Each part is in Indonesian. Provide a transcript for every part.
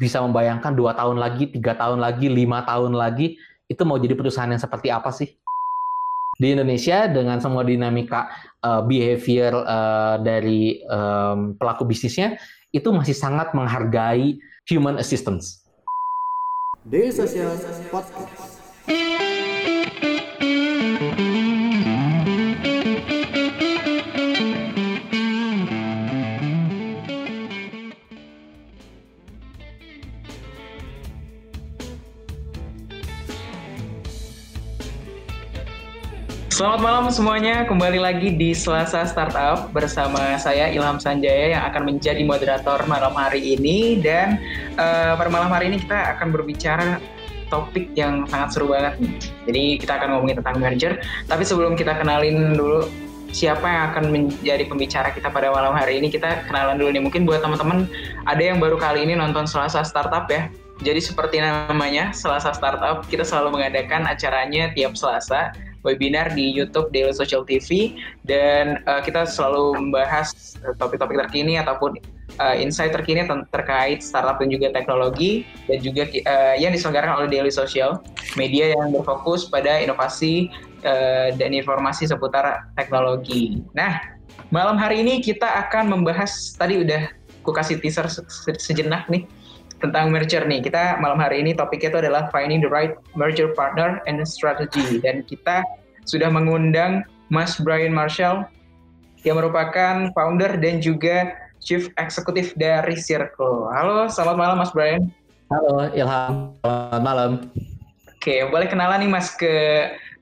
bisa membayangkan dua tahun lagi, tiga tahun lagi, lima tahun lagi itu mau jadi perusahaan yang seperti apa sih? Di Indonesia dengan semua dinamika uh, behavior uh, dari um, pelaku bisnisnya itu masih sangat menghargai human assistance. Social Podcast. Selamat malam semuanya, kembali lagi di Selasa Startup bersama saya Ilham Sanjaya yang akan menjadi moderator malam hari ini dan uh, pada malam hari ini kita akan berbicara topik yang sangat seru banget nih. Jadi kita akan ngomongin tentang merger, tapi sebelum kita kenalin dulu siapa yang akan menjadi pembicara kita pada malam hari ini, kita kenalan dulu nih. Mungkin buat teman-teman ada yang baru kali ini nonton Selasa Startup ya. Jadi seperti namanya, Selasa Startup, kita selalu mengadakan acaranya tiap Selasa webinar di YouTube Daily Social TV dan uh, kita selalu membahas topik-topik terkini ataupun uh, insight terkini terkait startup dan juga teknologi dan juga uh, yang diselenggarakan oleh Daily Social, media yang berfokus pada inovasi uh, dan informasi seputar teknologi. Nah, malam hari ini kita akan membahas tadi udah aku kasih teaser sejenak nih tentang merger nih. Kita malam hari ini topiknya itu adalah finding the right merger partner and strategy. Dan kita sudah mengundang Mas Brian Marshall yang merupakan founder dan juga Chief Executive dari Circle. Halo, selamat malam Mas Brian. Halo Ilham, selamat malam. Oke, boleh kenalan nih Mas ke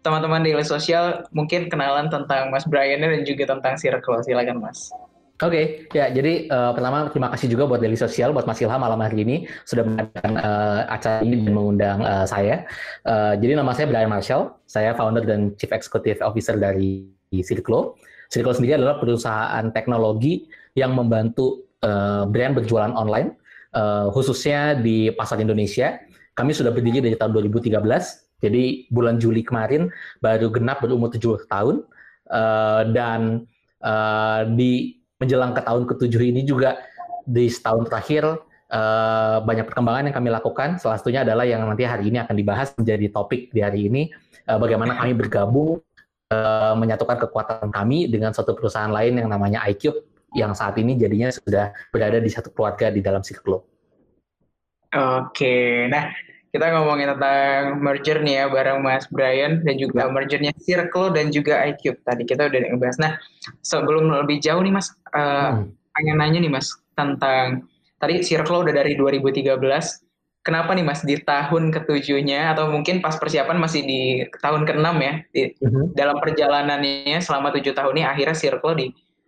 teman-teman di sosial, mungkin kenalan tentang Mas Brian dan juga tentang Circle. Silakan Mas. Oke, okay, ya jadi uh, pertama terima kasih juga buat Daily Sosial, buat Mas Ilham malam hari ini sudah mengadakan uh, acara ini dan mengundang uh, saya. Uh, jadi nama saya Brian Marshall, saya founder dan Chief Executive Officer dari Circlo. Circlo sendiri adalah perusahaan teknologi yang membantu uh, brand berjualan online, uh, khususnya di pasar Indonesia. Kami sudah berdiri dari tahun 2013, jadi bulan Juli kemarin baru genap berumur 7 tahun, uh, dan uh, di menjelang ke tahun ketujuh ini juga di setahun terakhir uh, banyak perkembangan yang kami lakukan. Salah satunya adalah yang nanti hari ini akan dibahas menjadi topik di hari ini, uh, bagaimana kami bergabung uh, menyatukan kekuatan kami dengan suatu perusahaan lain yang namanya iCube yang saat ini jadinya sudah berada di satu keluarga di dalam Circle. Oke, nah kita ngomongin tentang merger nih ya bareng Mas Brian dan juga ya. mergernya Circle dan juga iCube tadi kita udah ngebahas. Nah sebelum lebih jauh nih Mas, uh, hmm. pengen nanya nih Mas tentang tadi Circle udah dari 2013. Kenapa nih Mas di tahun ketujuhnya atau mungkin pas persiapan masih di tahun keenam ya di, uh -huh. dalam perjalanannya selama tujuh tahun ini akhirnya Circle di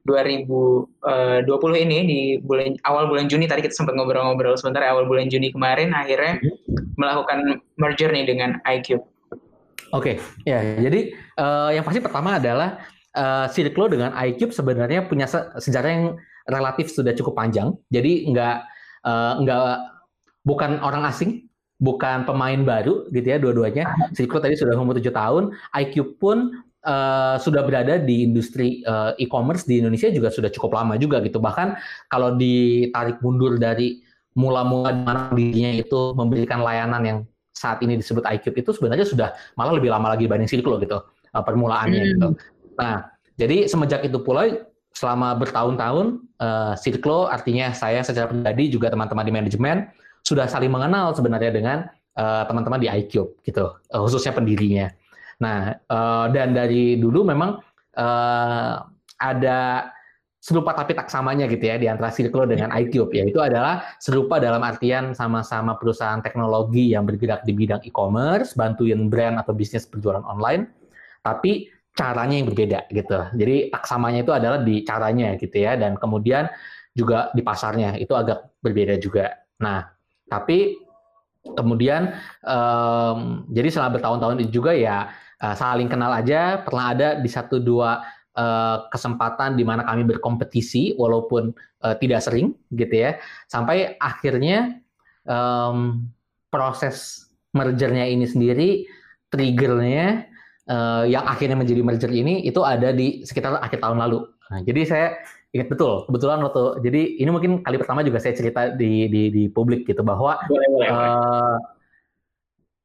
2020 eh, ini di bulan awal bulan Juni tadi kita sempat ngobrol-ngobrol sebentar awal bulan Juni kemarin akhirnya hmm. Melakukan merger nih dengan iCube. Oke, okay. ya jadi uh, yang pasti pertama adalah uh, Circlo dengan iCube sebenarnya punya se sejarah yang relatif sudah cukup panjang. Jadi nggak uh, nggak bukan orang asing, bukan pemain baru gitu ya dua-duanya. Circlo tadi sudah umur tujuh tahun, iCube pun uh, sudah berada di industri uh, e-commerce di Indonesia juga sudah cukup lama juga gitu. Bahkan kalau ditarik mundur dari mula-mula mana dirinya itu memberikan layanan yang saat ini disebut iCube itu sebenarnya sudah malah lebih lama lagi dibanding Circlo gitu uh, permulaannya hmm. gitu. Nah, jadi semenjak itu pula selama bertahun-tahun uh, artinya saya secara pribadi juga teman-teman di manajemen sudah saling mengenal sebenarnya dengan teman-teman uh, di iCube gitu, uh, khususnya pendirinya. Nah, uh, dan dari dulu memang uh, ada serupa tapi tak samanya gitu ya di antara Circle dengan iCube yaitu adalah serupa dalam artian sama-sama perusahaan teknologi yang bergerak di bidang e-commerce, bantuin brand atau bisnis berjualan online, tapi caranya yang berbeda gitu. Jadi tak samanya itu adalah di caranya gitu ya dan kemudian juga di pasarnya itu agak berbeda juga. Nah, tapi kemudian um, jadi selama bertahun-tahun itu juga ya uh, saling kenal aja pernah ada di satu dua uh, kesempatan di mana kami berkompetisi walaupun uh, tidak sering gitu ya sampai akhirnya um, proses mergernya ini sendiri triggernya uh, yang akhirnya menjadi merger ini itu ada di sekitar akhir tahun lalu. Nah, jadi saya Ingat betul, kebetulan waktu jadi ini mungkin kali pertama juga saya cerita di di, di publik gitu bahwa boleh, boleh, uh, boleh.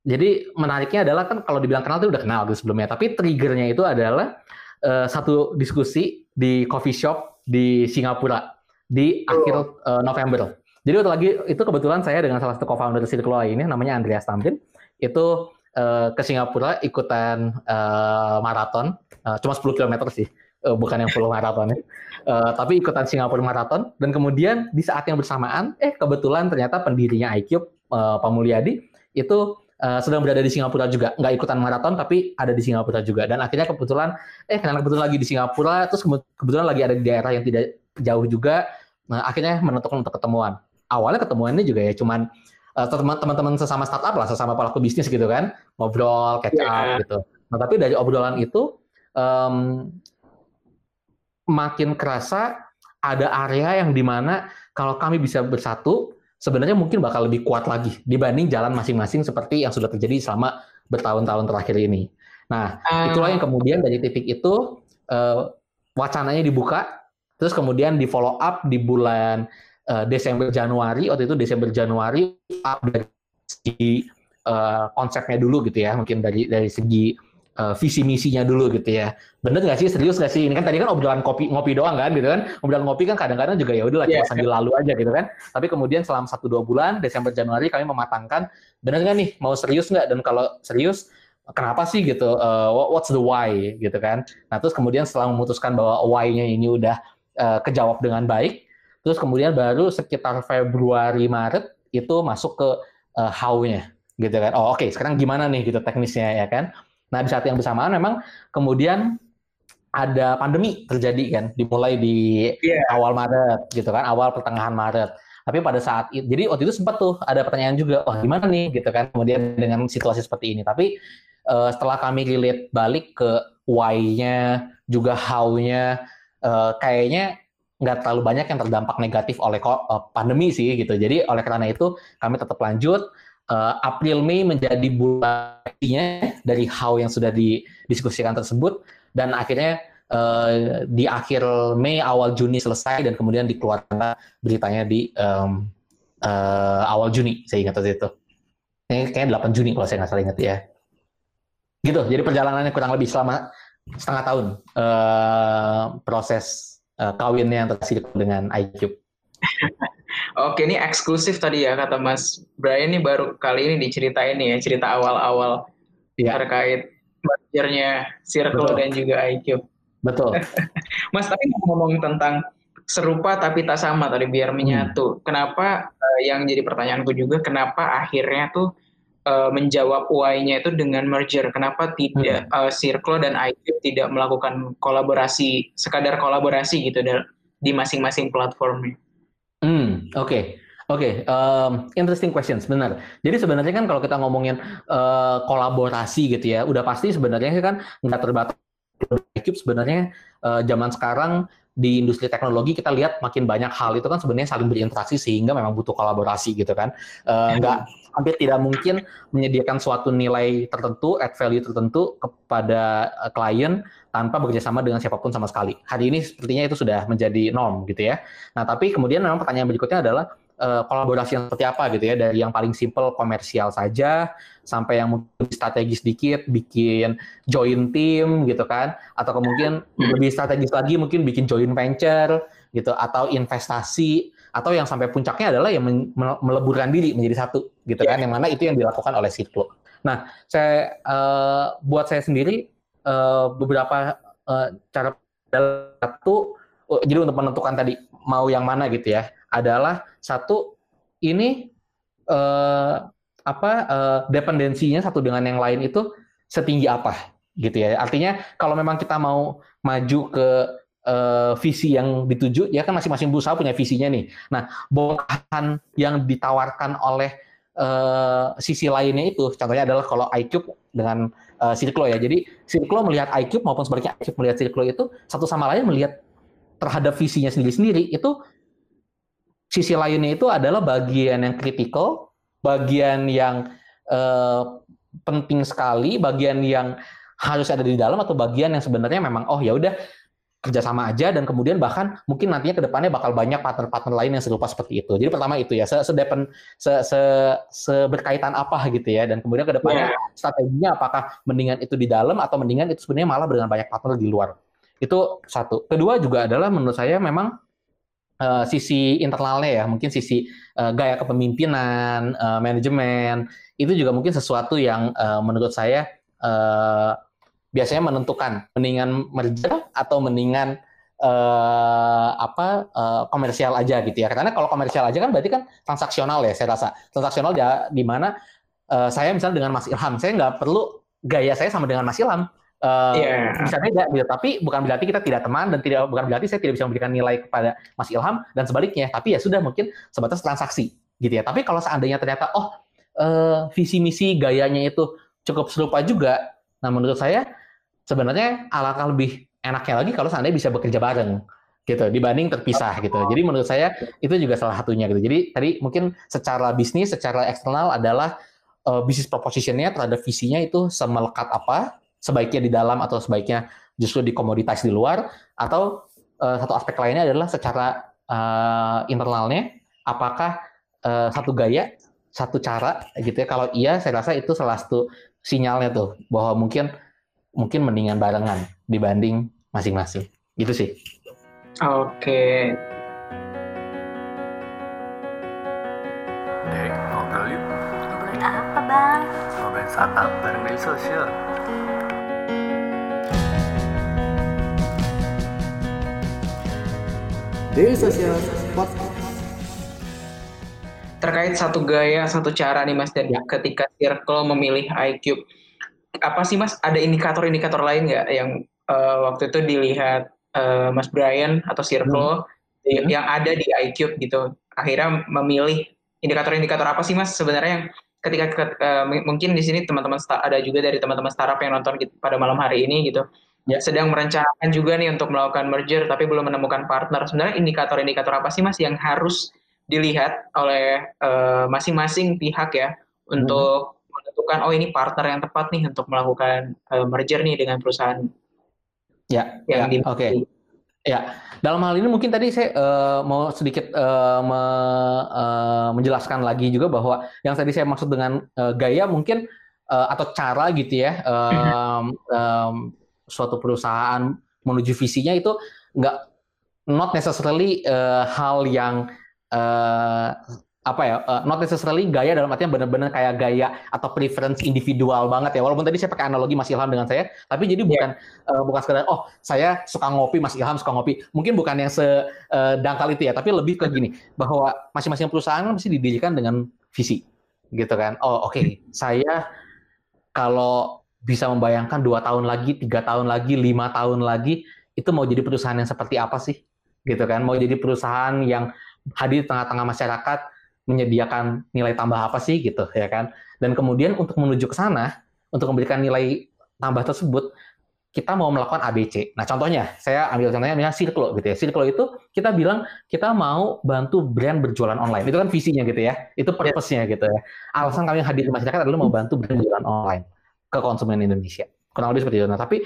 jadi menariknya adalah kan kalau dibilang kenal itu udah kenal gitu sebelumnya, tapi triggernya itu adalah uh, satu diskusi di coffee shop di Singapura di oh. akhir uh, November. Jadi waktu lagi itu kebetulan saya dengan salah satu co-founder Circle ini namanya Andreas Tamrin itu uh, ke Singapura ikutan uh, maraton, uh, cuma 10 km sih uh, bukan yang full maraton ya. Uh, tapi ikutan Singapura Marathon dan kemudian di saat yang bersamaan eh kebetulan ternyata pendirinya iCube uh, Pak Mulyadi itu uh, sedang berada di Singapura juga. Nggak ikutan maraton tapi ada di Singapura juga. Dan akhirnya kebetulan eh karena kebetulan lagi di Singapura terus kebetulan lagi ada di daerah yang tidak jauh juga nah akhirnya menentukan untuk ketemuan. Awalnya ketemuannya juga ya cuman uh, teman-teman sesama startup lah sesama pelaku bisnis gitu kan. Ngobrol catch up yeah. gitu. Nah tapi dari obrolan itu um, makin kerasa ada area yang di mana kalau kami bisa bersatu, sebenarnya mungkin bakal lebih kuat lagi dibanding jalan masing-masing seperti yang sudah terjadi selama bertahun-tahun terakhir ini. Nah, uh. itulah yang kemudian dari titik itu uh, wacananya dibuka, terus kemudian di follow up di bulan uh, Desember Januari, waktu itu Desember Januari up dari segi uh, konsepnya dulu gitu ya, mungkin dari dari segi uh, visi misinya dulu gitu ya. Bener nggak sih serius nggak sih ini kan tadi kan obrolan kopi ngopi doang kan gitu kan obrolan ngopi kan kadang-kadang juga ya udahlah yeah. cuma sambil lalu aja gitu kan. Tapi kemudian selama satu dua bulan Desember Januari kami mematangkan bener nggak nih mau serius nggak dan kalau serius kenapa sih gitu uh, what's the why gitu kan. Nah terus kemudian setelah memutuskan bahwa why-nya ini udah uh, kejawab dengan baik, terus kemudian baru sekitar Februari Maret itu masuk ke uh, how-nya gitu kan. Oh oke okay, sekarang gimana nih gitu teknisnya ya kan. Nah di saat yang bersamaan memang kemudian ada pandemi terjadi kan, dimulai di yeah. awal Maret gitu kan, awal pertengahan Maret. Tapi pada saat itu, jadi waktu itu sempat tuh ada pertanyaan juga, wah gimana nih gitu kan, kemudian dengan situasi seperti ini. Tapi uh, setelah kami relate balik ke why-nya, juga how-nya, uh, kayaknya nggak terlalu banyak yang terdampak negatif oleh uh, pandemi sih gitu. Jadi oleh karena itu kami tetap lanjut, uh, April Mei menjadi bulannya dari how yang sudah didiskusikan tersebut. Dan akhirnya uh, di akhir Mei awal Juni selesai dan kemudian dikeluarkan beritanya di um, uh, awal Juni. Saya ingat waktu itu. Ini kayaknya 8 Juni kalau saya nggak salah ingat ya. Gitu. Jadi perjalanannya kurang lebih selama setengah tahun uh, proses uh, kawinnya yang tersirkel dengan iCube Oke, ini eksklusif tadi ya kata Mas Brian ini baru kali ini diceritain nih ya cerita awal-awal ya. terkait mergernya Circle Betul. dan juga IQ. Betul. Mas tapi ngomong tentang serupa tapi tak sama tadi biar hmm. menyatu. Hmm. Kenapa uh, yang jadi pertanyaanku juga kenapa akhirnya tuh uh, menjawab why-nya itu dengan merger? Kenapa tidak hmm. uh, Circle dan IQ tidak melakukan kolaborasi sekadar kolaborasi gitu di masing-masing platformnya? Hmm, oke. Okay. Oke, okay, um, interesting questions, benar. Jadi sebenarnya kan kalau kita ngomongin uh, kolaborasi gitu ya, udah pasti sebenarnya kan nggak terbatas. Cube sebenarnya uh, zaman sekarang di industri teknologi kita lihat makin banyak hal itu kan sebenarnya saling berinteraksi sehingga memang butuh kolaborasi gitu kan uh, nggak hampir tidak mungkin menyediakan suatu nilai tertentu add value tertentu kepada uh, klien tanpa bekerjasama dengan siapa pun sama sekali. Hari ini sepertinya itu sudah menjadi norm gitu ya. Nah tapi kemudian memang pertanyaan berikutnya adalah uh, kolaborasi yang seperti apa gitu ya? Dari yang paling simple komersial saja sampai yang mungkin strategis dikit bikin joint team gitu kan? Atau kemudian lebih strategis lagi mungkin bikin joint venture gitu atau investasi atau yang sampai puncaknya adalah yang meleburkan diri menjadi satu gitu yeah. kan yang mana itu yang dilakukan oleh Circle. Nah, saya uh, buat saya sendiri uh, beberapa uh, cara satu uh, jadi untuk menentukan tadi mau yang mana gitu ya adalah satu ini uh, apa uh, dependensinya satu dengan yang lain itu setinggi apa gitu ya. Artinya kalau memang kita mau maju ke uh, visi yang dituju ya kan masing-masing berusaha punya visinya nih. Nah, bongkahan yang ditawarkan oleh uh, sisi lainnya itu contohnya adalah kalau iCube dengan uh, Circlo ya. Jadi Circlo melihat iCube maupun sebaliknya iCube melihat Circlo itu satu sama lain melihat terhadap visinya sendiri-sendiri itu sisi lainnya itu adalah bagian yang kritikal, bagian yang uh, penting sekali, bagian yang harus ada di dalam atau bagian yang sebenarnya memang oh ya udah kerjasama aja dan kemudian bahkan mungkin nantinya ke depannya bakal banyak partner-partner lain yang serupa seperti itu. Jadi pertama itu ya, se sedepen, se se seberkaitan apa gitu ya, dan kemudian ke depannya yeah. strateginya apakah mendingan itu di dalam atau mendingan itu sebenarnya malah dengan banyak partner di luar. Itu satu. Kedua juga adalah menurut saya memang uh, sisi internalnya ya, mungkin sisi uh, gaya kepemimpinan, uh, manajemen itu juga mungkin sesuatu yang uh, menurut saya uh, biasanya menentukan mendingan merger atau mendingan uh, apa uh, komersial aja gitu ya. Karena kalau komersial aja kan berarti kan transaksional ya saya rasa. Transaksional ya di mana uh, saya misalnya dengan Mas Ilham, saya nggak perlu gaya saya sama dengan Mas Ilham. Uh, yeah. bisa beda gitu tapi bukan berarti kita tidak teman dan tidak bukan berarti saya tidak bisa memberikan nilai kepada Mas Ilham dan sebaliknya tapi ya sudah mungkin sebatas transaksi gitu ya tapi kalau seandainya ternyata oh uh, visi misi gayanya itu cukup serupa juga nah menurut saya sebenarnya alangkah lebih enaknya lagi kalau seandainya bisa bekerja bareng gitu dibanding terpisah gitu. Jadi menurut saya itu juga salah satunya gitu. Jadi tadi mungkin secara bisnis, secara eksternal adalah uh, bisnis propositionnya terhadap visinya itu semelekat apa, sebaiknya di dalam atau sebaiknya justru dikomoditas di luar, atau uh, satu aspek lainnya adalah secara uh, internalnya, apakah uh, satu gaya, satu cara gitu ya. Kalau iya, saya rasa itu salah satu sinyalnya tuh bahwa mungkin mungkin mendingan barengan dibanding masing-masing. Gitu sih. Oke. Dek, ngobrol yuk. Ngobrolin apa, Bang? Ngobrolin startup bareng dari sosial. Daily Social Podcast. Terkait satu gaya, satu cara nih Mas, dan ya. ketika Circle memilih iCube, apa sih Mas? Ada indikator-indikator lain nggak yang uh, waktu itu dilihat uh, Mas Brian atau Circle hmm. yang ada di iCube gitu? Akhirnya memilih indikator-indikator apa sih Mas sebenarnya yang ketika uh, mungkin di sini teman-teman ada juga dari teman-teman startup yang nonton gitu, pada malam hari ini gitu ya. sedang merencanakan juga nih untuk melakukan merger tapi belum menemukan partner sebenarnya indikator-indikator apa sih mas yang harus dilihat oleh masing-masing uh, pihak ya hmm. untuk menentukan oh ini partner yang tepat nih untuk melakukan uh, merger nih dengan perusahaan ya yang ya, oke okay. ya dalam hal ini mungkin tadi saya uh, mau sedikit uh, me, uh, menjelaskan lagi juga bahwa yang tadi saya maksud dengan uh, gaya mungkin uh, atau cara gitu ya um, um, suatu perusahaan menuju visinya itu nggak not necessarily uh, hal yang uh, apa ya uh, not necessarily gaya dalam artian benar-benar kayak gaya atau preference individual banget ya walaupun tadi saya pakai analogi Mas Ilham dengan saya tapi jadi iya. bukan yeah. uh, bukan sekedar oh saya suka ngopi Mas Ilham suka ngopi mungkin bukan yang sedangkal uh, itu ya tapi lebih ke gini bahwa masing-masing perusahaan mesti didirikan dengan visi gitu kan oh oke okay. saya kalau bisa membayangkan dua tahun lagi tiga tahun lagi lima tahun lagi itu mau jadi perusahaan yang seperti apa sih gitu kan mau jadi perusahaan yang hadir di tengah-tengah masyarakat menyediakan nilai tambah apa sih gitu ya kan. Dan kemudian untuk menuju ke sana, untuk memberikan nilai tambah tersebut, kita mau melakukan ABC. Nah, contohnya, saya ambil contohnya misalnya Circlo gitu ya. Circlo itu kita bilang kita mau bantu brand berjualan online. Itu kan visinya gitu ya. Itu purpose-nya gitu ya. Alasan kami hadir di masyarakat adalah mau bantu brand berjualan online ke konsumen Indonesia. Kurang lebih seperti itu. Nah, tapi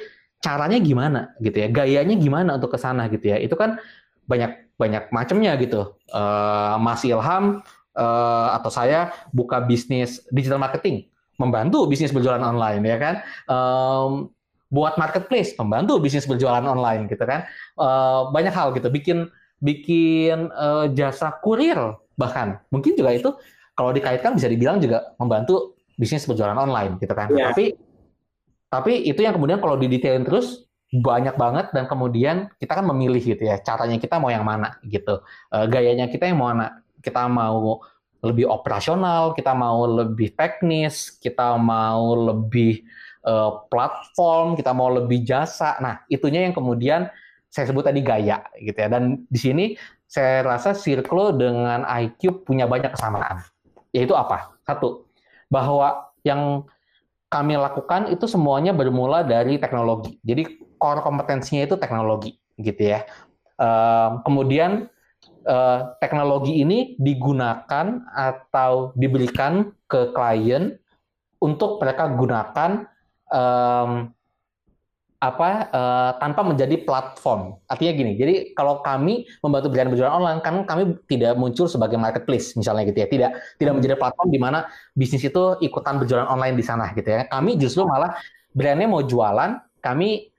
caranya gimana gitu ya? Gayanya gimana untuk ke sana gitu ya? Itu kan banyak banyak macamnya gitu. Uh, Mas Ilham uh, atau saya buka bisnis digital marketing, membantu bisnis berjualan online ya kan. Um, buat marketplace, membantu bisnis berjualan online gitu kan. Uh, banyak hal gitu, bikin bikin uh, jasa kurir bahkan mungkin juga itu kalau dikaitkan bisa dibilang juga membantu bisnis berjualan online gitu kan. Yeah. Tapi tapi itu yang kemudian kalau didetailin terus banyak banget dan kemudian kita kan memilih gitu ya caranya kita mau yang mana gitu uh, gayanya kita yang mau mana kita mau lebih operasional, kita mau lebih teknis, kita mau lebih uh, platform, kita mau lebih jasa. Nah, itunya yang kemudian saya sebut tadi gaya gitu ya. Dan di sini saya rasa Circlo dengan IQ punya banyak kesamaan. Yaitu apa? Satu, bahwa yang kami lakukan itu semuanya bermula dari teknologi. Jadi core kompetensinya itu teknologi gitu ya. Uh, kemudian uh, teknologi ini digunakan atau diberikan ke klien untuk mereka gunakan um, apa uh, tanpa menjadi platform. Artinya gini, jadi kalau kami membantu brand berjualan online, kan kami tidak muncul sebagai marketplace misalnya gitu ya, tidak tidak menjadi platform di mana bisnis itu ikutan berjualan online di sana gitu ya. Kami justru malah brandnya mau jualan, kami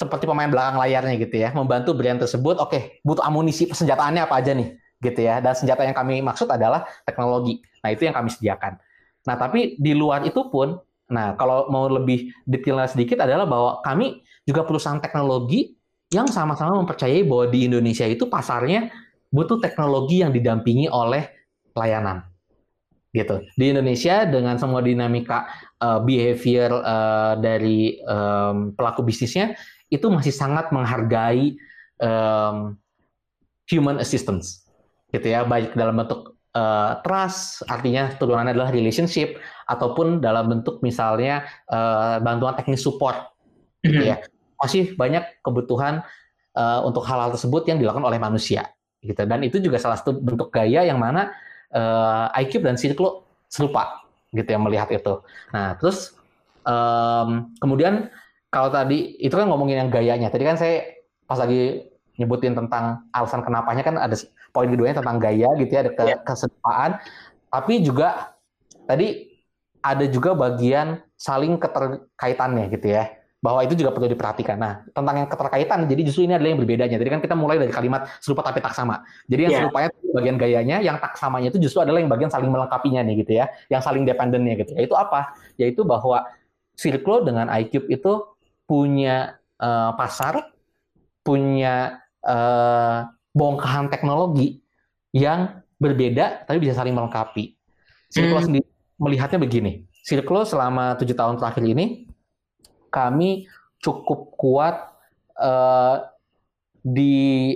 seperti pemain belakang layarnya gitu ya, membantu brand tersebut. Oke, okay, butuh amunisi senjataannya apa aja nih, gitu ya. Dan senjata yang kami maksud adalah teknologi. Nah itu yang kami sediakan. Nah tapi di luar itu pun Nah, kalau mau lebih detailnya sedikit adalah bahwa kami juga perusahaan teknologi yang sama-sama mempercayai bahwa di Indonesia itu pasarnya butuh teknologi yang didampingi oleh pelayanan. Gitu. Di Indonesia dengan semua dinamika uh, behavior uh, dari um, pelaku bisnisnya itu masih sangat menghargai um, human assistance gitu ya baik dalam bentuk uh, trust, artinya turunannya adalah relationship, ataupun dalam bentuk misalnya uh, bantuan teknis support, gitu ya. Masih banyak kebutuhan uh, untuk hal-hal tersebut yang dilakukan oleh manusia, gitu. Dan itu juga salah satu bentuk gaya yang mana uh, IQ dan Circle serupa, gitu ya melihat itu. Nah, terus um, kemudian kalau tadi itu kan ngomongin yang gayanya, tadi kan saya pas lagi nyebutin tentang alasan kenapanya kan ada poin keduanya tentang gaya gitu ya, ada ke, yeah. kesedapaan. Tapi juga tadi ada juga bagian saling keterkaitannya gitu ya. Bahwa itu juga perlu diperhatikan. Nah, tentang yang keterkaitan, jadi justru ini adalah yang berbedanya. Jadi kan kita mulai dari kalimat serupa tapi tak sama. Jadi yang yeah. serupanya bagian gayanya, yang tak samanya itu justru adalah yang bagian saling melengkapinya nih gitu ya. Yang saling dependennya gitu. Yaitu apa? Yaitu bahwa Circle dengan iCube itu punya uh, pasar, punya uh, bongkahan teknologi yang berbeda tapi bisa saling melengkapi. Circle hmm. sendiri melihatnya begini. Circle selama tujuh tahun terakhir ini kami cukup kuat uh, di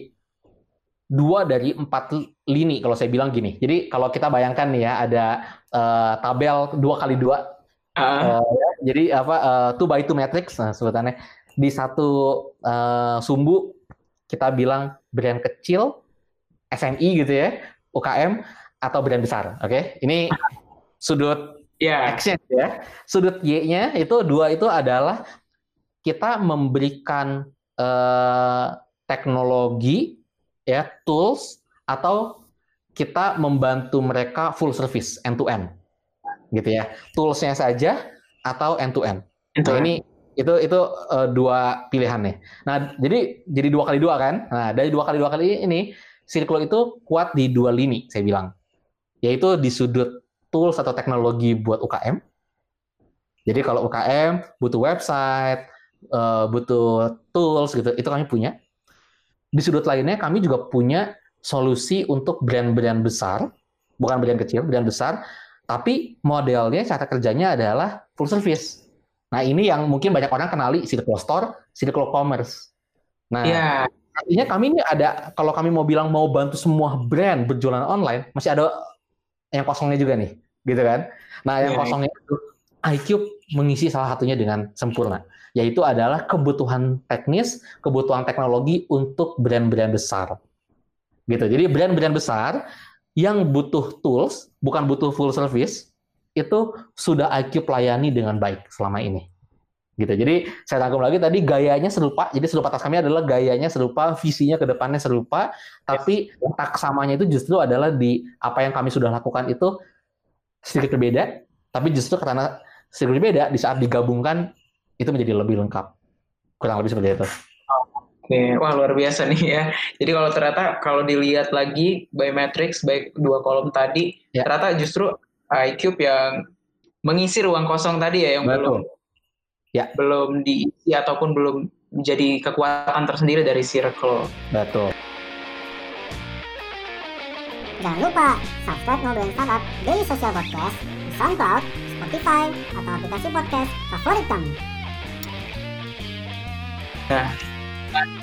dua dari empat lini kalau saya bilang gini. Jadi kalau kita bayangkan nih ya ada uh, tabel dua kali dua. Uh. Uh, ya, jadi apa uh, two by two matrix nah, sebutannya di satu uh, sumbu kita bilang brand kecil, SMI gitu ya, UKM atau brand besar. Oke, okay? ini sudut yeah. X-nya ya. Sudut Y-nya itu dua itu adalah kita memberikan uh, teknologi ya, tools atau kita membantu mereka full service end to end. Gitu ya. Toolsnya saja atau end to end. Nah, ini itu itu uh, dua pilihan nih. Nah, jadi jadi dua kali dua kan? Nah, dari dua kali dua kali ini Circle itu kuat di dua lini, saya bilang. Yaitu di sudut tools atau teknologi buat UKM. Jadi kalau UKM butuh website, uh, butuh tools gitu, itu kami punya. Di sudut lainnya kami juga punya solusi untuk brand-brand besar, bukan brand kecil, brand besar, tapi modelnya cara kerjanya adalah full service Nah ini yang mungkin banyak orang kenali Circle Store, Circle Commerce. Nah yeah. artinya kami ini ada kalau kami mau bilang mau bantu semua brand berjualan online, masih ada yang kosongnya juga nih, gitu kan? Nah yang yeah. kosongnya itu iCube mengisi salah satunya dengan sempurna, yaitu adalah kebutuhan teknis, kebutuhan teknologi untuk brand-brand besar. Gitu. Jadi brand-brand besar yang butuh tools, bukan butuh full service, itu sudah IQ pelayani dengan baik selama ini. Gitu. Jadi saya rangkum lagi tadi gayanya serupa. Jadi serupa tas kami adalah gayanya serupa, visinya ke depannya serupa, tapi tak samanya itu justru adalah di apa yang kami sudah lakukan itu sedikit berbeda, tapi justru karena sedikit berbeda di saat digabungkan itu menjadi lebih lengkap. Kurang lebih seperti itu. Oke, wah luar biasa nih ya. Jadi kalau ternyata kalau dilihat lagi by matrix baik dua kolom tadi, ya. ternyata justru iCube yang mengisi ruang kosong tadi ya yang Betul. belum ya. belum diisi ataupun belum menjadi kekuatan tersendiri dari Circle. Betul. Jangan lupa subscribe Ngobrolin Startup Daily Social Podcast di SoundCloud, Spotify, atau aplikasi podcast favorit kamu. Nah,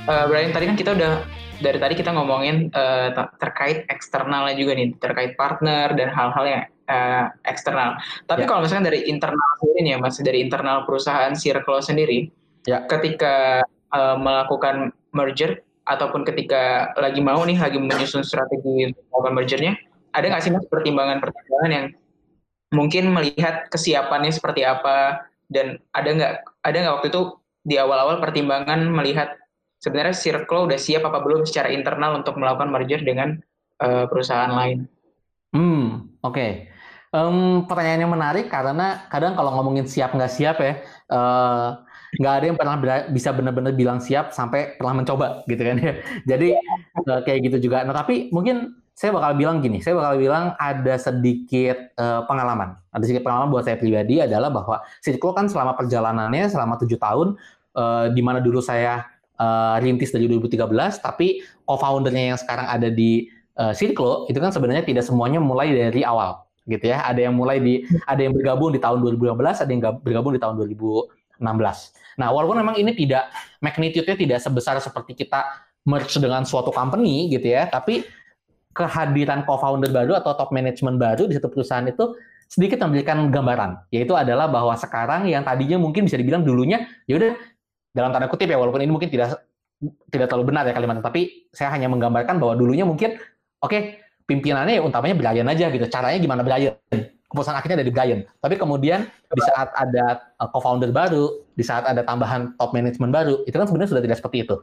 uh, Brian tadi kan kita udah dari tadi kita ngomongin uh, terkait eksternalnya juga nih, terkait partner dan hal-hal yang uh, eksternal. Tapi ya. kalau misalnya dari internal sendiri nih ya, masih dari internal perusahaan Circle sendiri, ya. ketika uh, melakukan merger ataupun ketika lagi mau nih lagi menyusun strategi melakukan mergernya, ada nggak sih mas pertimbangan-pertimbangan yang mungkin melihat kesiapannya seperti apa dan ada nggak ada nggak waktu itu di awal-awal pertimbangan melihat sebenarnya Circle udah siap apa belum secara internal untuk melakukan merger dengan uh, perusahaan lain. Hmm, oke. Okay. Um, pertanyaannya menarik karena kadang kalau ngomongin siap nggak siap ya, uh, nggak ada yang pernah bisa benar-benar bilang siap sampai pernah mencoba gitu kan ya. Jadi uh, kayak gitu juga. Nah tapi mungkin saya bakal bilang gini, saya bakal bilang ada sedikit uh, pengalaman. Ada sedikit pengalaman buat saya pribadi adalah bahwa Circle kan selama perjalanannya selama tujuh tahun, uh, di mana dulu saya uh, rintis dari 2013, tapi co-foundernya yang sekarang ada di uh, Circle itu kan sebenarnya tidak semuanya mulai dari awal gitu ya. Ada yang mulai di ada yang bergabung di tahun 2015, ada yang bergabung di tahun 2016. Nah, walaupun memang ini tidak magnitude-nya tidak sebesar seperti kita merge dengan suatu company gitu ya, tapi kehadiran co-founder baru atau top management baru di satu perusahaan itu sedikit memberikan gambaran, yaitu adalah bahwa sekarang yang tadinya mungkin bisa dibilang dulunya ya udah dalam tanda kutip ya walaupun ini mungkin tidak tidak terlalu benar ya kalimatnya, tapi saya hanya menggambarkan bahwa dulunya mungkin oke okay, pimpinannya ya utamanya Brian aja gitu. Caranya gimana Brian? Keputusan akhirnya dari Brian. Tapi kemudian di saat ada uh, co-founder baru, di saat ada tambahan top management baru, itu kan sebenarnya sudah tidak seperti itu.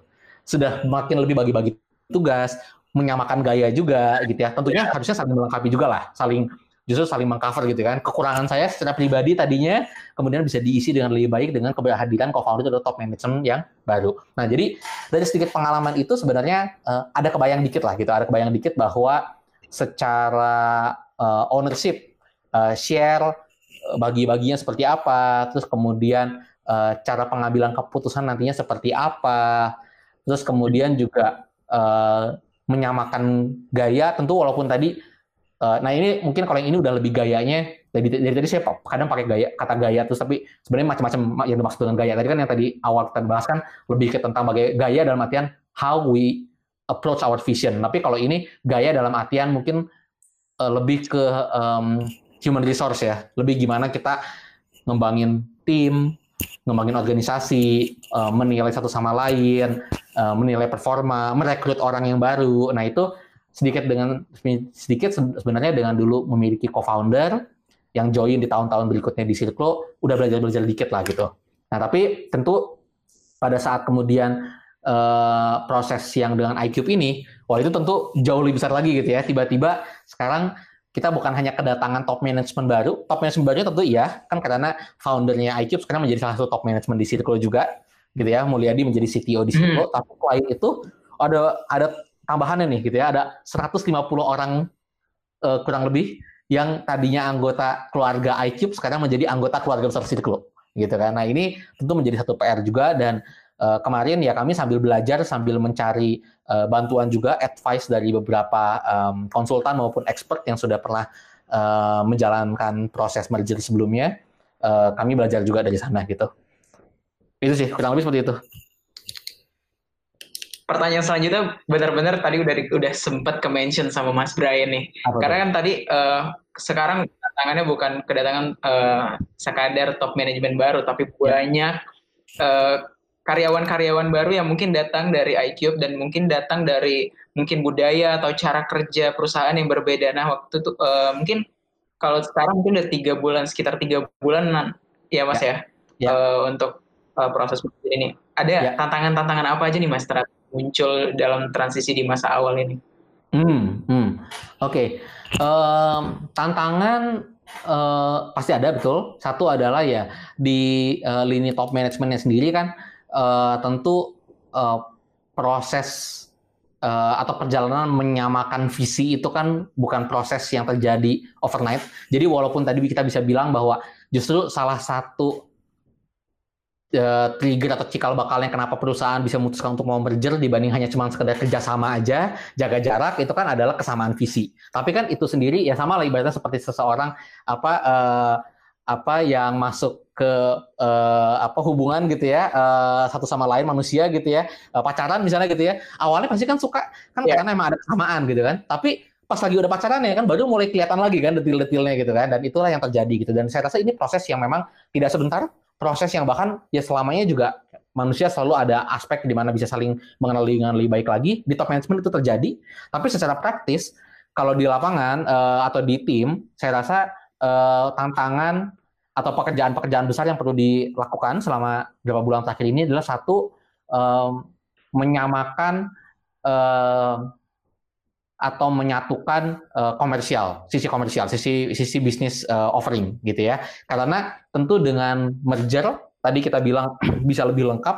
Sudah makin lebih bagi-bagi tugas, menyamakan gaya juga gitu ya. Tentunya harusnya saling melengkapi juga lah, saling justru saling mengcover gitu kan. Kekurangan saya secara pribadi tadinya kemudian bisa diisi dengan lebih baik dengan keberhadiran co-founder atau top management yang baru. Nah, jadi dari sedikit pengalaman itu sebenarnya uh, ada kebayang dikit lah gitu, ada kebayang dikit bahwa secara uh, ownership, uh, share, bagi-baginya seperti apa, terus kemudian uh, cara pengambilan keputusan nantinya seperti apa, terus kemudian juga uh, menyamakan gaya, tentu walaupun tadi, uh, nah ini mungkin kalau yang ini udah lebih gayanya, dari, dari tadi saya kadang pakai gaya kata gaya terus tapi sebenarnya macam-macam yang dimaksud dengan gaya tadi kan yang tadi awal kita bahas kan lebih ke tentang bagai gaya dalam artian how we approach our vision. Tapi kalau ini gaya dalam artian mungkin uh, lebih ke um, human resource ya, lebih gimana kita ngembangin tim, ngembangin organisasi, uh, menilai satu sama lain, uh, menilai performa, merekrut orang yang baru. Nah itu sedikit dengan sedikit sebenarnya dengan dulu memiliki co-founder yang join di tahun-tahun berikutnya di Circle, udah belajar-belajar dikit lah gitu. Nah tapi tentu pada saat kemudian uh, proses yang dengan iCube ini, wah itu tentu jauh lebih besar lagi gitu ya. Tiba-tiba sekarang kita bukan hanya kedatangan top management baru, top management barunya tentu iya, kan karena foundernya iCube sekarang menjadi salah satu top management di Circle juga, gitu ya. Mulyadi menjadi CTO di Circle, hmm. tapi selain itu ada ada tambahannya nih gitu ya, ada 150 orang uh, kurang lebih yang tadinya anggota keluarga iCube sekarang menjadi anggota keluarga besar Circle gitu kan. Nah, ini tentu menjadi satu PR juga dan uh, kemarin ya kami sambil belajar sambil mencari uh, bantuan juga advice dari beberapa um, konsultan maupun expert yang sudah pernah uh, menjalankan proses merger sebelumnya uh, kami belajar juga dari sana gitu. Itu sih kurang lebih seperti itu pertanyaan selanjutnya benar-benar tadi udah udah sempat ke mention sama Mas Brian nih Apa karena kan tadi uh, sekarang kedatangannya bukan kedatangan uh, sekadar top manajemen baru tapi ya. banyak uh, karyawan-karyawan baru yang mungkin datang dari iCube dan mungkin datang dari mungkin budaya atau cara kerja perusahaan yang berbeda. Nah waktu itu uh, mungkin kalau sekarang mungkin udah tiga bulan sekitar tiga bulanan ya mas ya, ya. ya. Uh, untuk uh, proses ini. Ada ya. tantangan-tantangan apa aja nih mas muncul dalam transisi di masa awal ini? Hmm, hmm. oke. Okay. Um, tantangan uh, pasti ada betul. Satu adalah ya di uh, lini top manajemennya sendiri kan uh, tentu uh, proses uh, atau perjalanan menyamakan visi itu kan bukan proses yang terjadi overnight. Jadi walaupun tadi kita bisa bilang bahwa justru salah satu uh, trigger atau cikal bakalnya kenapa perusahaan bisa memutuskan untuk mau merger dibanding hanya cuma sekedar kerjasama aja, jaga jarak itu kan adalah kesamaan visi. Tapi kan itu sendiri ya sama lah ibaratnya seperti seseorang apa uh, apa yang masuk ke uh, apa hubungan gitu ya uh, satu sama lain manusia gitu ya uh, pacaran misalnya gitu ya awalnya pasti kan suka kan yeah. karena emang ada kesamaan gitu kan tapi pas lagi udah pacaran ya kan baru mulai kelihatan lagi kan detil-detilnya gitu kan dan itulah yang terjadi gitu dan saya rasa ini proses yang memang tidak sebentar proses yang bahkan ya selamanya juga manusia selalu ada aspek di mana bisa saling mengenali dengan lebih baik lagi. Di top management itu terjadi. Tapi secara praktis kalau di lapangan uh, atau di tim saya rasa uh, tantangan atau pekerjaan-pekerjaan besar yang perlu dilakukan selama beberapa bulan terakhir ini adalah satu um, menyamakan um, atau menyatukan uh, komersial, sisi komersial, sisi sisi bisnis uh, offering gitu ya. Karena tentu dengan merger tadi kita bilang bisa lebih lengkap,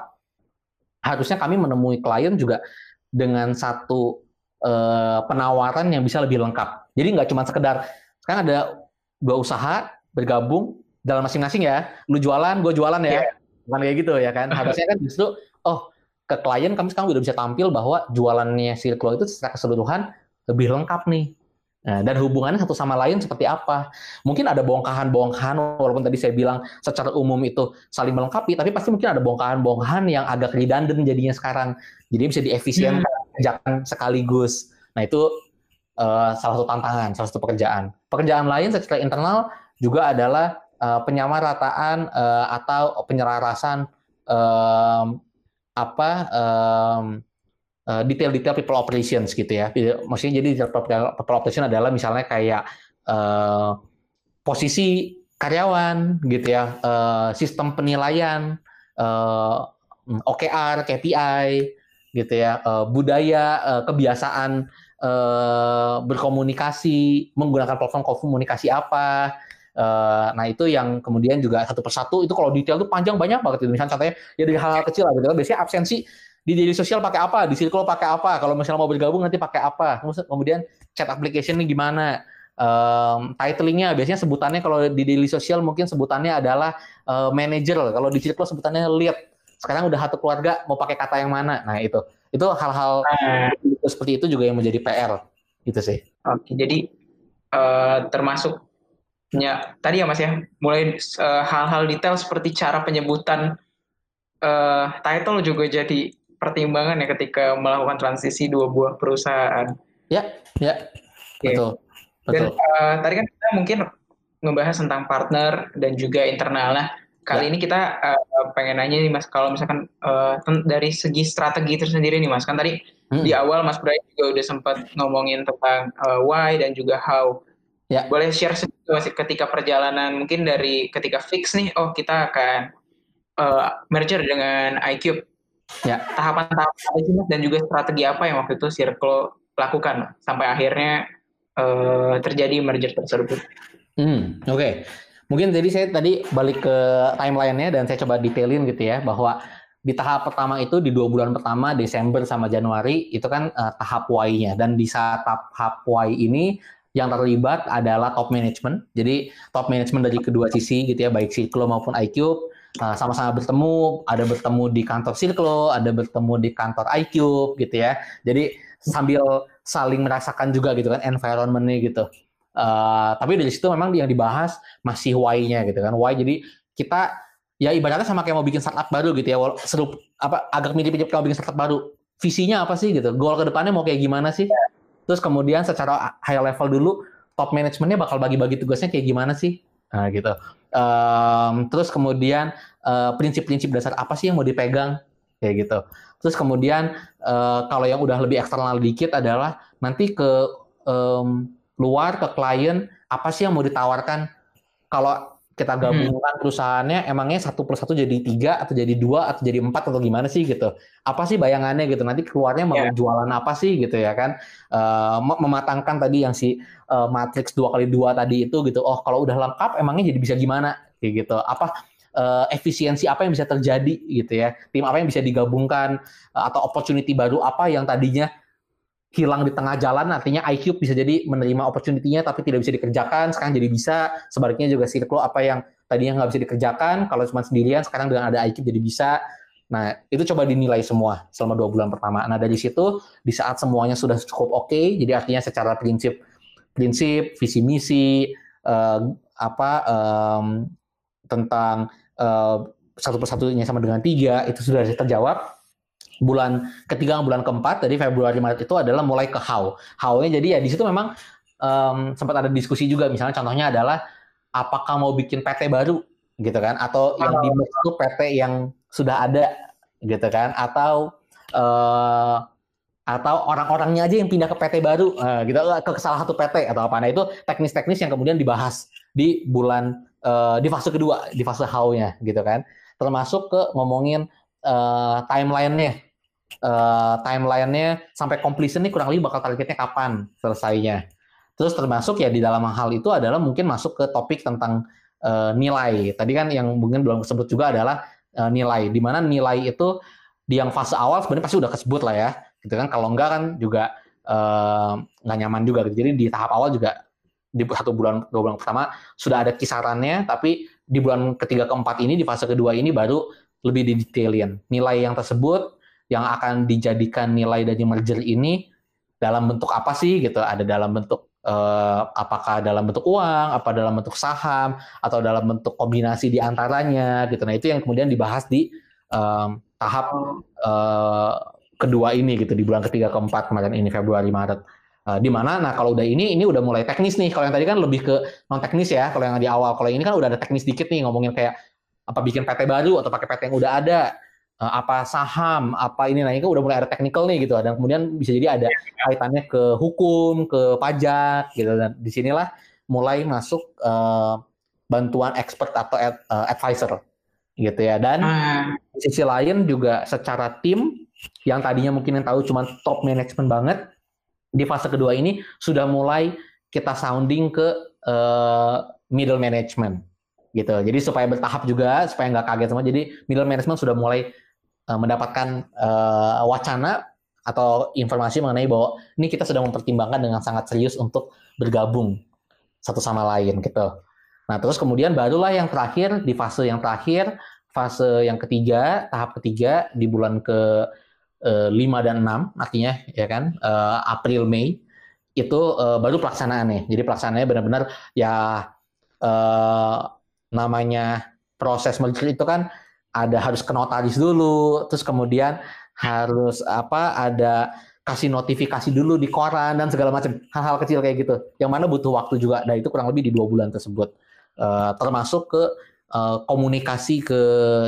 harusnya kami menemui klien juga dengan satu uh, penawaran yang bisa lebih lengkap. Jadi nggak cuma sekedar kan ada dua usaha bergabung dalam masing-masing ya, lu jualan, gue jualan ya, yeah. bukan kayak gitu ya kan. Harusnya kan justru oh ke klien kami sekarang udah bisa tampil bahwa jualannya Circle itu secara keseluruhan lebih lengkap nih. Nah, dan hubungannya satu sama lain seperti apa? Mungkin ada bongkahan-bongkahan, walaupun tadi saya bilang secara umum itu saling melengkapi, tapi pasti mungkin ada bongkahan-bongkahan yang agak redundant jadinya sekarang. Jadi bisa diefisienkan hmm. jangan sekaligus. Nah itu uh, salah satu tantangan, salah satu pekerjaan. Pekerjaan lain secara internal juga adalah uh, penyamarataan uh, atau penyelarasan um, apa um, detail-detail people operations gitu ya. Maksudnya jadi detail people operation adalah misalnya kayak uh, posisi karyawan gitu ya, uh, sistem penilaian, OKR, KPI gitu ya, budaya, kebiasaan berkomunikasi, menggunakan platform komunikasi apa. Nah itu yang kemudian juga satu persatu itu kalau detail itu panjang banyak banget itu misalnya contohnya ya dari hal-hal kecil lah gitu biasanya absensi di daily sosial pakai apa, di circle pakai apa, kalau misalnya mau bergabung nanti pakai apa, kemudian chat application ini gimana, um, titlingnya biasanya sebutannya kalau di daily sosial mungkin sebutannya adalah uh, manager, kalau di circle sebutannya lead. Sekarang udah satu keluarga mau pakai kata yang mana, nah itu. Itu hal-hal nah. seperti itu juga yang menjadi PR gitu sih. Oke, jadi uh, termasuknya tadi ya Mas ya, mulai uh, hal-hal detail seperti cara penyebutan uh, title juga jadi pertimbangan ya ketika melakukan transisi dua buah perusahaan. Ya, ya, okay. betul. betul. Dan uh, tadi kan kita mungkin ngebahas tentang partner dan juga internal. Nah, kali ya. ini kita uh, pengen nanya nih Mas, kalau misalkan uh, dari segi strategi tersendiri nih Mas, kan tadi hmm. di awal Mas Bray juga udah sempat ngomongin tentang uh, why dan juga how. Ya. Boleh share sedikit Mas ketika perjalanan mungkin dari ketika fix nih, oh kita akan uh, merger dengan iCube Ya. Tahapan-tahapan apa sih dan juga strategi apa yang waktu itu Circle lakukan sampai akhirnya uh, terjadi merger tersebut? Hmm, oke. Okay. Mungkin jadi saya tadi balik ke timelinenya dan saya coba detailin gitu ya bahwa di tahap pertama itu di dua bulan pertama Desember sama Januari itu kan uh, tahap Y-nya dan di saat tahap Y ini yang terlibat adalah top management. Jadi top management dari kedua sisi gitu ya baik Circle maupun Eh, sama-sama bertemu, ada bertemu di kantor Circle, ada bertemu di kantor IQ gitu ya. Jadi sambil saling merasakan juga gitu kan environment-nya gitu. Uh, tapi dari situ memang yang dibahas masih why-nya gitu kan. Why jadi kita ya ibaratnya sama kayak mau bikin startup baru gitu ya. Serup apa agak mirip-mirip kalau bikin startup baru. Visinya apa sih gitu? Goal ke depannya mau kayak gimana sih? Terus kemudian secara high level dulu top manajemennya bakal bagi-bagi tugasnya kayak gimana sih? Nah, gitu. Um, terus kemudian uh, prinsip-prinsip dasar apa sih yang mau dipegang kayak gitu. Terus kemudian uh, kalau yang udah lebih eksternal dikit adalah nanti ke um, luar ke klien apa sih yang mau ditawarkan. Kalau kita hmm. gabungkan hmm. perusahaannya emangnya satu plus satu jadi tiga atau jadi dua atau jadi empat atau gimana sih gitu apa sih bayangannya gitu nanti keluarnya mau yeah. jualan apa sih gitu ya kan uh, mematangkan tadi yang si uh, matrix dua kali dua tadi itu gitu. Oh kalau udah lengkap emangnya jadi bisa gimana? Kayak gitu. Apa uh, efisiensi apa yang bisa terjadi gitu ya? Tim apa yang bisa digabungkan? Uh, atau opportunity baru apa yang tadinya hilang di tengah jalan artinya IQ bisa jadi menerima opportunity-nya tapi tidak bisa dikerjakan sekarang jadi bisa. Sebaliknya juga circle apa yang tadinya nggak bisa dikerjakan kalau cuma sendirian sekarang dengan ada IQ jadi bisa. Nah itu coba dinilai semua selama dua bulan pertama. Nah dari situ di saat semuanya sudah cukup oke okay, jadi artinya secara prinsip prinsip visi misi uh, apa um, tentang uh, satu persatunya sama dengan tiga itu sudah terjawab. Bulan ketiga bulan keempat dari Februari Maret itu adalah mulai ke how. How-nya jadi ya di situ memang um, sempat ada diskusi juga. Misalnya contohnya adalah apakah mau bikin PT baru? Gitu kan? Atau yang di itu PT yang sudah ada? Gitu kan? Atau uh, atau orang-orangnya aja yang pindah ke PT baru uh, gitu ke salah satu PT atau apa nah itu teknis-teknis yang kemudian dibahas di bulan uh, di fase kedua, di fase how-nya gitu kan. Termasuk ke ngomongin uh, timeline-nya. Uh, timeline-nya sampai completion nih kurang lebih bakal targetnya kapan selesainya. Terus termasuk ya di dalam hal itu adalah mungkin masuk ke topik tentang uh, nilai. Tadi kan yang mungkin belum disebut juga adalah uh, nilai. Di mana nilai itu di yang fase awal sebenarnya pasti udah kesebut lah ya. Gitu kan kalau enggak kan juga nggak uh, nyaman juga. Gitu. Jadi di tahap awal juga di satu bulan dua bulan pertama sudah ada kisarannya, tapi di bulan ketiga keempat ini di fase kedua ini baru lebih didetailin nilai yang tersebut yang akan dijadikan nilai dari merger ini dalam bentuk apa sih gitu ada dalam bentuk eh, apakah dalam bentuk uang apa dalam bentuk saham atau dalam bentuk kombinasi di antaranya gitu nah itu yang kemudian dibahas di um, tahap uh, kedua ini gitu di bulan ketiga keempat kemarin ini Februari Maret Uh, di mana, nah kalau udah ini, ini udah mulai teknis nih. Kalau yang tadi kan lebih ke non teknis ya. Kalau yang di awal, kalau ini kan udah ada teknis dikit nih ngomongin kayak apa bikin PT baru atau pakai PT yang udah ada, uh, apa saham, apa ini, nah ini kan udah mulai ada technical nih gitu. Dan kemudian bisa jadi ada kaitannya ke hukum, ke pajak gitu. Dan di sinilah mulai masuk uh, bantuan expert atau ad, uh, advisor gitu ya. Dan hmm. di sisi lain juga secara tim yang tadinya mungkin yang tahu cuma top management banget di fase kedua ini sudah mulai kita sounding ke uh, middle management gitu. Jadi supaya bertahap juga, supaya nggak kaget semua. Jadi middle management sudah mulai uh, mendapatkan uh, wacana atau informasi mengenai bahwa ini kita sedang mempertimbangkan dengan sangat serius untuk bergabung satu sama lain gitu. Nah terus kemudian barulah yang terakhir di fase yang terakhir, fase yang ketiga, tahap ketiga di bulan ke 5 dan 6 artinya ya kan uh, April Mei itu uh, baru pelaksanaannya. Jadi pelaksanaannya benar-benar ya namanya proses merger itu kan ada harus ke notaris dulu, terus kemudian harus apa ada kasih notifikasi dulu di koran dan segala macam hal-hal kecil kayak gitu. Yang mana butuh waktu juga. Nah itu kurang lebih di dua bulan tersebut. Termasuk ke uh, komunikasi ke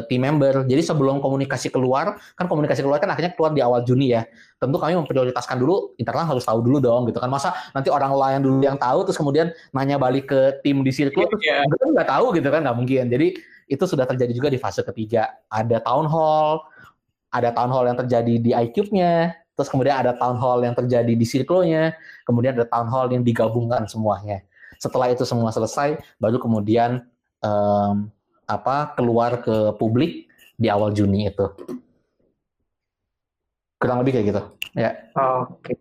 tim member. Jadi sebelum komunikasi keluar, kan komunikasi keluar kan akhirnya keluar di awal Juni ya. Tentu kami memprioritaskan dulu internal harus tahu dulu dong gitu kan. Masa nanti orang lain dulu yang tahu terus kemudian nanya balik ke tim di sirkuit yeah, terus yeah. nggak tahu gitu kan nggak mungkin. Jadi itu sudah terjadi juga di fase ketiga. Ada town hall, ada town hall yang terjadi di iCube-nya, terus kemudian ada town hall yang terjadi di circle-nya, kemudian ada town hall yang digabungkan semuanya. Setelah itu semua selesai, baru kemudian um, apa keluar ke publik di awal Juni itu. Kurang lebih kayak gitu. Ya. Oke.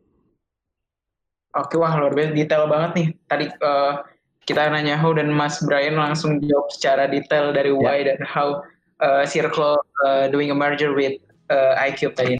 Oke, wah luar biasa detail banget nih. Tadi uh, kita nanya how dan Mas Brian langsung jawab secara detail dari why yeah. dan how uh, Circle uh, doing a merger with uh, iCube tadi.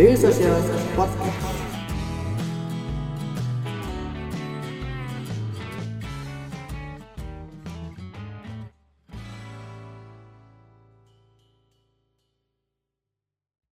Daily Social Podcast.